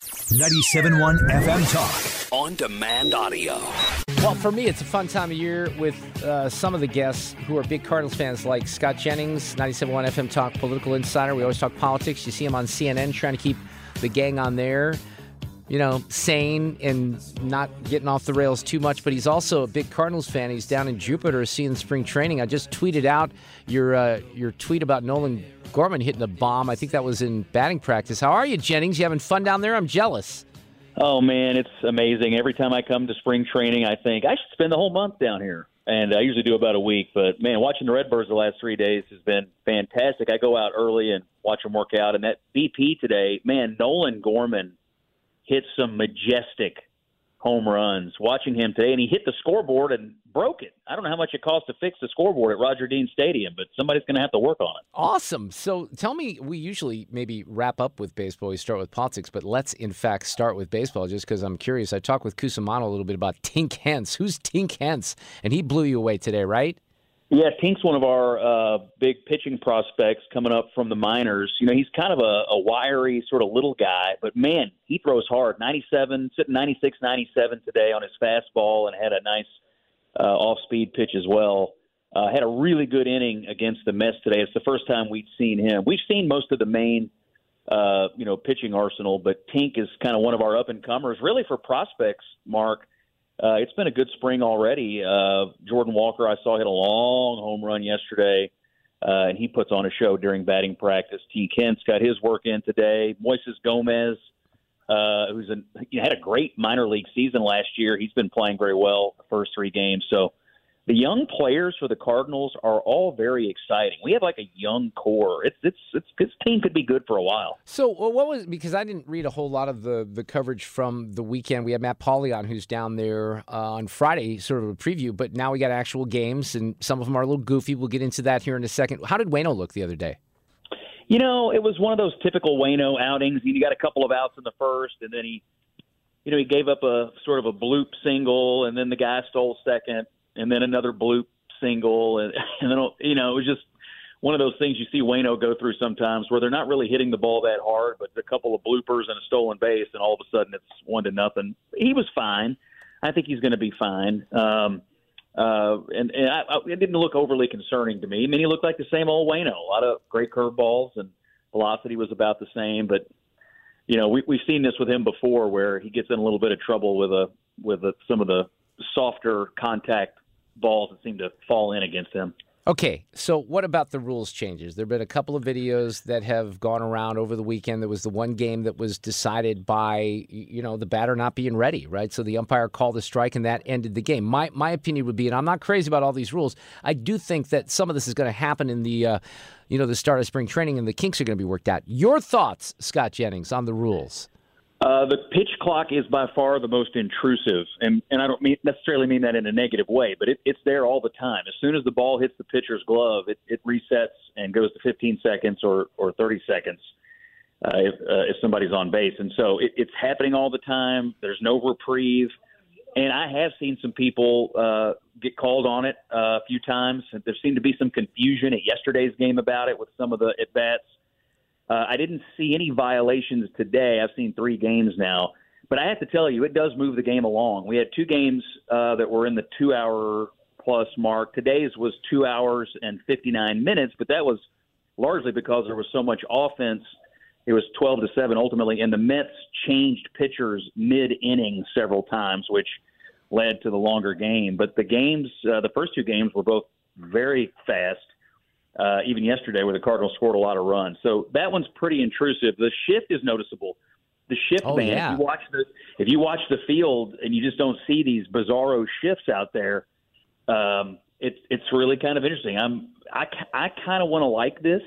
97.1 FM Talk. On demand audio. Well, for me, it's a fun time of year with uh, some of the guests who are big Cardinals fans, like Scott Jennings, 97.1 FM Talk political insider. We always talk politics. You see him on CNN trying to keep the gang on there, you know, sane and not getting off the rails too much. But he's also a big Cardinals fan. He's down in Jupiter seeing spring training. I just tweeted out your uh, your tweet about Nolan Gorman hitting a bomb. I think that was in batting practice. How are you, Jennings? You having fun down there? I'm jealous. Oh man, it's amazing. Every time I come to spring training, I think I should spend the whole month down here. And I usually do about a week, but man, watching the Redbirds the last three days has been fantastic. I go out early and watch them work out. And that BP today, man, Nolan Gorman hit some majestic home runs. Watching him today, and he hit the scoreboard and broke it. I don't know how much it costs to fix the scoreboard at Roger Dean Stadium, but somebody's going to have to work on it. Awesome. So tell me, we usually maybe wrap up with baseball. We start with politics, but let's in fact start with baseball just because I'm curious. I talked with Cusimano a little bit about Tink Hence. Who's Tink Hence? And he blew you away today, right? Yeah, Tink's one of our uh, big pitching prospects coming up from the minors. You know, he's kind of a, a wiry, sort of little guy, but man, he throws hard. 97, sitting 96, 97 today on his fastball and had a nice uh, off speed pitch as well. Uh, had a really good inning against the Mets today. It's the first time we'd seen him. We've seen most of the main, uh, you know, pitching arsenal, but Tink is kind of one of our up and comers, really for prospects, Mark uh, it's been a good spring already. Uh, Jordan Walker, I saw hit a long home run yesterday, uh, and he puts on a show during batting practice. Tink Hence got his work in today. Moises Gomez, uh, who's a, he had a great minor league season last year. He's been playing very well the first three games. So the young players for the Cardinals are all very exciting. We have like a young core. It's it's it's this team could be good for a while. So what was because I didn't read a whole lot of the the coverage from the weekend. We had Matt Pauley on who's down there uh, on Friday, sort of a preview. But now we got actual games, and some of them are a little goofy. We'll get into that here in a second. How did Waino look the other day? You know, it was one of those typical Waino outings. He got a couple of outs in the first, and then he, you know, he gave up a sort of a bloop single, and then the guy stole second and then another bloop single, and, and then you know it was just one of those things you see Waino go through sometimes where they're not really hitting the ball that hard, but a couple of bloopers and a stolen base, and all of a sudden it's one to nothing. He was fine. I think he's going to be fine. Um, uh, and and I, I, it didn't look overly concerning to me. I mean, he looked like the same old Waino. A lot of great curveballs and velocity was about the same, but you know we, we've seen this with him before, where he gets in a little bit of trouble with a with a, some of the softer contact balls that seem to fall in against them. Okay, so what about the rules changes? There have been a couple of videos that have gone around over the weekend. There was the one game that was decided by, you know, the batter not being ready, right? So the umpire called a strike and that ended the game. My my opinion would be, and I'm not crazy about all these rules. I do think that some of this is going to happen in the, uh, you know, the start of spring training, and the kinks are going to be worked out. Your thoughts, Scott Jennings, on the rules? Uh, the pitch clock is by far the most intrusive, and and I don't mean, necessarily mean that in a negative way, but it, it's there all the time. As soon as the ball hits the pitcher's glove, it, it resets and goes to 15 seconds or or 30 seconds uh, if uh, if somebody's on base, and so it, it's happening all the time. There's no reprieve, and I have seen some people uh, get called on it uh, a few times. There seemed to be some confusion at yesterday's game about it with some of the at bats uh, I didn't see any violations today. I've seen three games now. But I have to tell you, it does move the game along. We had two games uh, that were in the two hour plus mark. Today's was two hours and 59 minutes, but that was largely because there was so much offense it was 12 to 7 ultimately, and the Mets changed pitchers mid inning several times, which led to the longer game. But the games, uh, the first two games were both very fast. Uh, even yesterday, where the Cardinals scored a lot of runs, so that one's pretty intrusive. The shift is noticeable. The shift, oh, man. Yeah. If you watch the if you watch the field and you just don't see these bizarro shifts out there, um, it's it's really kind of interesting. I'm I I kind of want to like this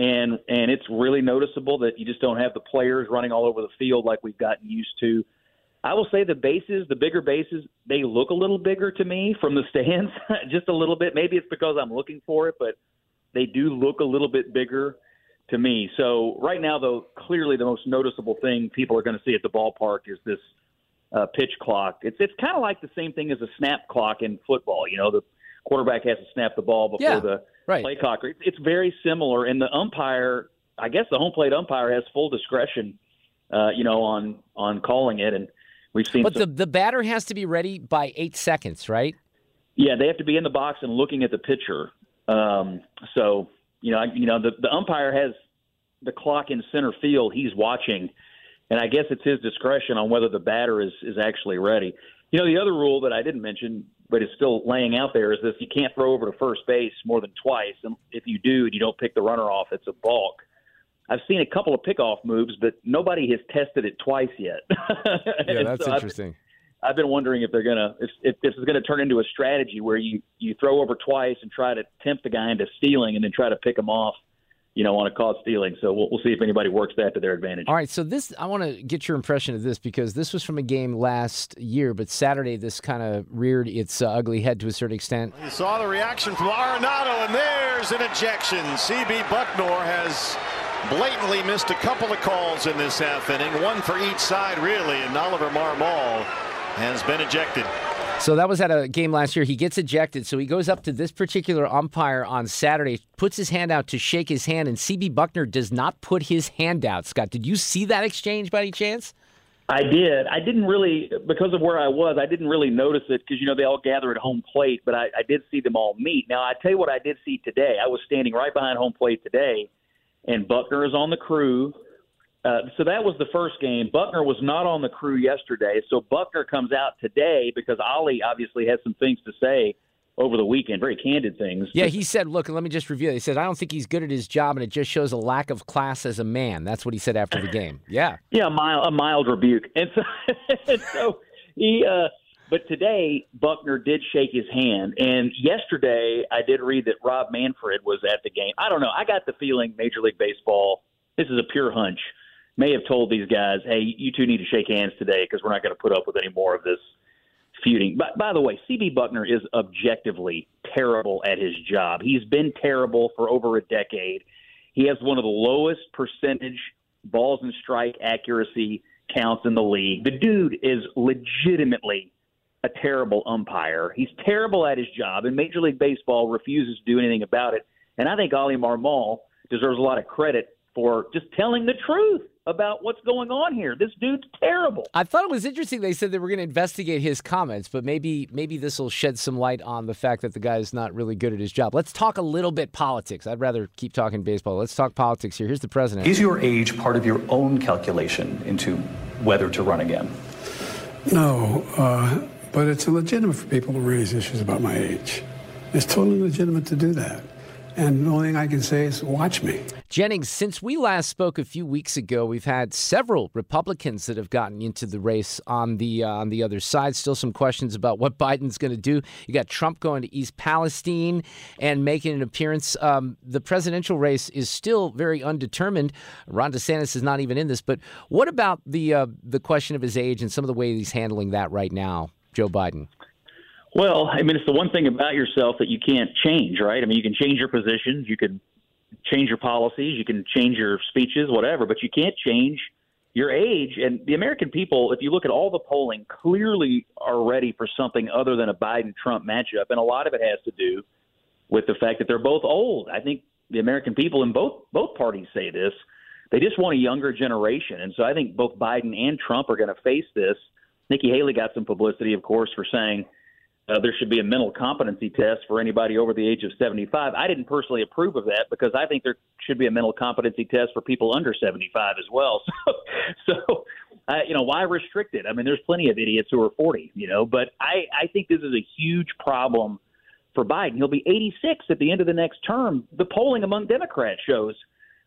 and and it's really noticeable that you just don't have the players running all over the field like we've gotten used to. I will say the bases, the bigger bases, they look a little bigger to me from the stands, just a little bit. Maybe it's because I'm looking for it, but they do look a little bit bigger to me. So right now, though, clearly the most noticeable thing people are going to see at the ballpark is this uh, pitch clock. It's it's kind of like the same thing as a snap clock in football. You know, the quarterback has to snap the ball before Yeah. the Right. play clock. It's, it's very similar, and the umpire, I guess the home plate umpire has full discretion, uh, you know, on on calling it, and we've seen. But the, the batter has to be ready by eight seconds, right? yeah, they have to be in the box and looking at the pitcher. Um, so you know, I, you know, the the umpire has the clock in center field. He's watching, and I guess it's his discretion on whether the batter is is actually ready. You know, the other rule that I didn't mention, but is still laying out there, is this: you can't throw over to first base more than twice, and if you do and you don't pick the runner off, it's a balk. I've seen a couple of pickoff moves, but nobody has tested it twice yet. And so I've- I've been wondering if they're gonna if, if this is gonna turn into a strategy where you you throw over twice and try to tempt the guy into stealing and then try to pick him off, you know, on a caught stealing. So we'll, we'll see if anybody works that to their advantage. All right, so this I want to get your impression of this because this was from a game last year, but Saturday this kind of reared its uh, ugly head to a certain extent. You saw the reaction from Arenado, and there's an ejection. CB Bucknor has blatantly missed a couple of calls in this half inning, one for each side, really, and Oliver Marmol has been ejected. So that was at a game last year. He gets ejected, so he goes up to this particular umpire on Saturday, puts his hand out to shake his hand, and CB Bucknor does not put his hand out. Scott, did you see that exchange by any chance? I did. I didn't really because of where I was. I didn't really notice it because you know they all gather at home plate, but I, I did see them all meet. Now I tell you what I did see today. I was standing right behind home plate today, and Bucknor is on the crew. Uh, so that was the first game. Bucknor was not on the crew yesterday, so Bucknor comes out today because Ollie obviously has some things to say over the weekend, very candid things. Yeah, he said, look, let me just review it. He said, I don't think he's good at his job, and it just shows a lack of class as a man. That's what he said after the game. Yeah. Yeah, a mild, a mild rebuke. And so, and so he, uh, but today Bucknor did shake his hand. And yesterday I did read that Rob Manfred was at the game. I don't know. I got the feeling Major League Baseball, this is a pure hunch, may have told these guys, hey, you two need to shake hands today because we're not going to put up with any more of this feuding. But by the way, CB Bucknor is objectively terrible at his job. He's been terrible for over a decade. He has one of the lowest percentage balls and strike accuracy counts in the league. The dude is legitimately a terrible umpire. He's terrible at his job, and Major League Baseball refuses to do anything about it. And I think Ollie Marmol deserves a lot of credit for just telling the truth about what's going on here. This dude's terrible. I thought it was interesting. They said they were going to investigate his comments, but maybe maybe this will shed some light on the fact that the guy is not really good at his job. Let's talk a little bit politics. I'd rather keep talking baseball. Let's talk politics here. Here's the president. Is your age part of your own calculation into whether to run again? No, uh, but it's legitimate for people to raise issues about my age. It's totally legitimate to do that. And the only thing I can say is watch me. Jennings, since we last spoke a few weeks ago, we've had several Republicans that have gotten into the race on the uh, on the other side. Still some questions about what Biden's going to do. You got Trump going to East Palestine and making an appearance. Um, the presidential race is still very undetermined. Ron DeSantis is not even in this. But what about the uh, the question of his age and some of the way he's handling that right now, Joe Biden? Well, I mean, it's the one thing about yourself that you can't change, right? I mean, you can change your positions, you can change your policies, you can change your speeches, whatever, but you can't change your age. And the American people, if you look at all the polling, clearly are ready for something other than a Biden Trump matchup. And a lot of it has to do with the fact that they're both old. I think the American people in both both parties say this. They just want a younger generation. And so I think both Biden and Trump are going to face this. Nikki Haley got some publicity, of course, for saying uh, there should be a mental competency test for anybody over the age of 75. I didn't personally approve of that because I think there should be a mental competency test for people under 75 as well. So, so uh, you know, why restrict it? I mean, there's plenty of idiots who are 40, you know, but I, I think this is a huge problem for Biden. He'll be 86 at the end of the next term. The polling among Democrats shows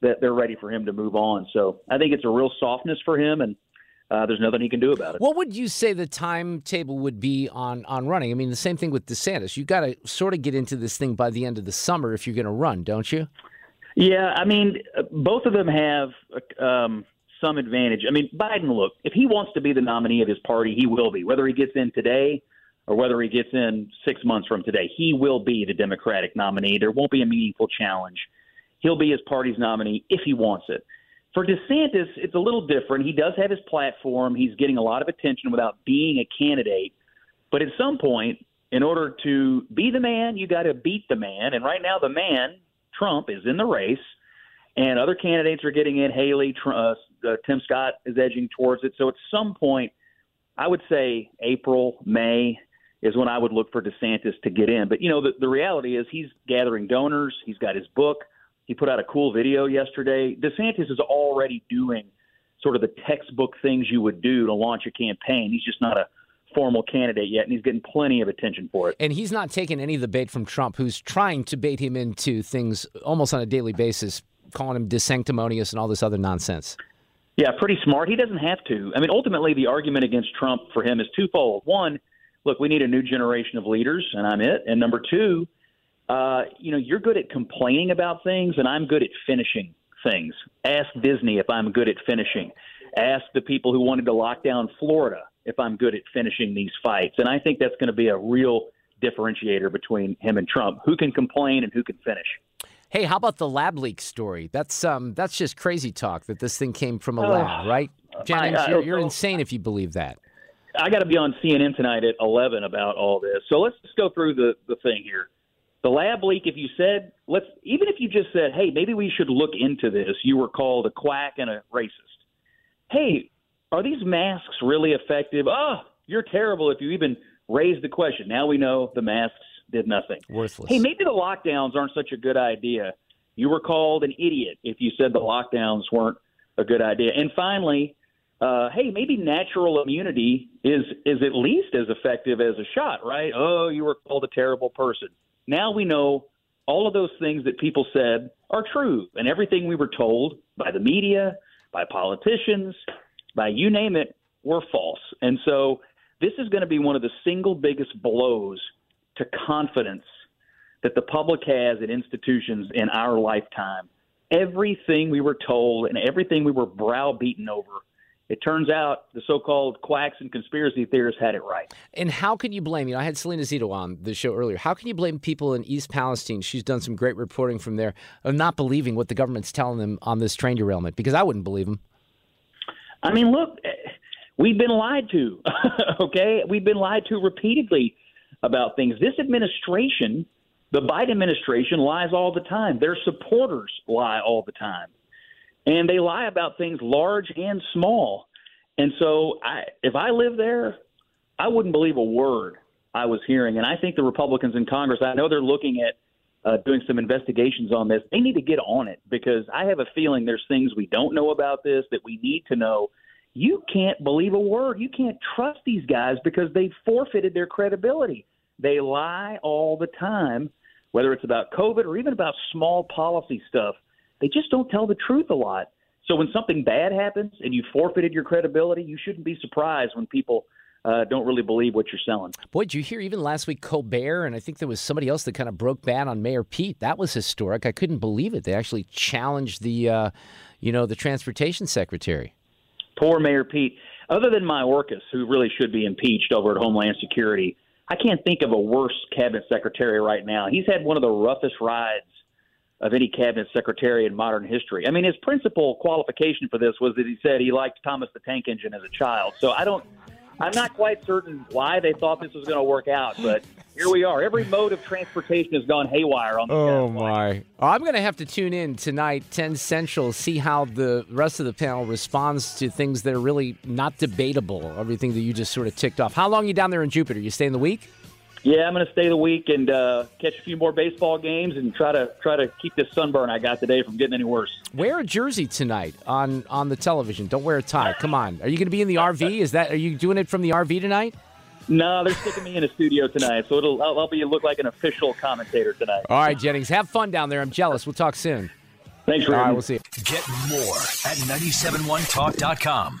that they're ready for him to move on. So I think it's a real softness for him, and uh, there's nothing he can do about it. What would you say the timetable would be on on running? I mean, the same thing with DeSantis. You got to sort of get into this thing by the end of the summer if you're going to run, don't you? Yeah, I mean, uh, both of them have um, some advantage. I mean, Biden, look, if he wants to be the nominee of his party, he will be. Whether he gets in today or whether he gets in six months from today, he will be the Democratic nominee. There won't be a meaningful challenge. He'll be his party's nominee if he wants it. For DeSantis, it's a little different. He does have his platform. He's getting a lot of attention without being a candidate. But at some point, in order to be the man, you got to beat the man. And right now, the man, Trump, is in the race, and other candidates are getting in. Haley, uh, uh, Tim Scott is edging towards it. So at some point, I would say April, May is when I would look for DeSantis to get in. But you know, the, the reality is he's gathering donors. He's got his book. He put out a cool video yesterday. DeSantis is already doing sort of the textbook things you would do to launch a campaign. He's just not a formal candidate yet, and he's getting plenty of attention for it. And he's not taking any of the bait from Trump, who's trying to bait him into things almost on a daily basis, calling him DeSanctimonious and all this other nonsense. Yeah, pretty smart. He doesn't have to. I mean, ultimately, the argument against Trump for him is twofold. One, look, we need a new generation of leaders, and I'm it. And number two, uh, you know, you're good at complaining about things, and I'm good at finishing things. Ask Disney if I'm good at finishing. Ask the people who wanted to lock down Florida if I'm good at finishing these fights. And I think that's going to be a real differentiator between him and Trump. Who can complain and who can finish? Hey, how about the lab leak story? That's um, that's just crazy talk that this thing came from a lab, right? Jennings, I, you're, you're insane if you believe that. I got to be on CNN tonight at 11 about all this. So let's just go through the, the thing here. The lab leak, if you said, let's, even if you just said, hey, maybe we should look into this, you were called a quack and a racist. Hey, are these masks really effective? Oh, you're terrible if you even raise the question. Now we know the masks did nothing. Worthless. Hey, maybe the lockdowns aren't such a good idea. You were called an idiot if you said the lockdowns weren't a good idea. And finally, uh, hey, maybe natural immunity is is at least as effective as a shot, right? Oh, you were called a terrible person. Now we know all of those things that people said are true, and everything we were told by the media, by politicians, by you name it, were false. And so this is going to be one of the single biggest blows to confidence that the public has in institutions in our lifetime. Everything we were told and everything we were browbeaten over it turns out the so-called quacks and conspiracy theorists had it right. And how can you blame? You know, I had Selena Zito on the show earlier. How can you blame people in East Palestine? She's done some great reporting from there of not believing what the government's telling them on this train derailment because I wouldn't believe them. I mean, look, eh, we've been lied to. okay, we've been lied to repeatedly about things. This administration, the Biden administration, lies all the time. Their supporters lie all the time and they lie about things large and small. And so, I, if I lived there, I wouldn't believe a word I was hearing. And I think the Republicans in Congress, I know they're looking at uh, doing some investigations on this. They need to get on it because I have a feeling there's things we don't know about this that we need to know. You can't believe a word. You can't trust these guys because they've forfeited their credibility. They lie all the time, whether it's about COVID or even about small policy stuff they just don't tell the truth a lot. So when something bad happens and you forfeited your credibility, you shouldn't be surprised when people uh, don't really believe what you're selling. Boy, did you hear even last week Colbert and I think there was somebody else that kind of broke bad on Mayor Pete. That was historic. I couldn't believe it. They actually challenged the, uh, you know, the transportation secretary. Poor Mayor Pete. Other than Mayorkas, who really should be impeached over at Homeland Security, I can't think of a worse cabinet secretary right now. He's had one of the roughest rides of any cabinet secretary in modern history. I mean, his principal qualification for this was that he said he liked Thomas the Tank Engine as a child. So I don't, I'm not quite certain why they thought this was going to work out, but here we are. Every mode of transportation has gone haywire on the Oh my! I'm going to have to tune in tonight, 10 Central, see how the rest of the panel responds to things that are really not debatable. Everything that you just sort of ticked off. How long are you down there in Jupiter? You staying in the week? Yeah, I'm going to stay the week and uh, catch a few more baseball games and try to try to keep this sunburn I got today from getting any worse. Wear a jersey tonight on on the television. Don't wear a tie. Come on. Are you going to be in the RV? Is that are you doing it from the RV tonight? No, they're sticking me in a studio tonight, so it'll I'll, I'll be look like an official commentator tonight. All right, Jennings, have fun down there. I'm jealous. We'll talk soon. Thanks, All Ruben. we'll see you. Get more at 971talk.com.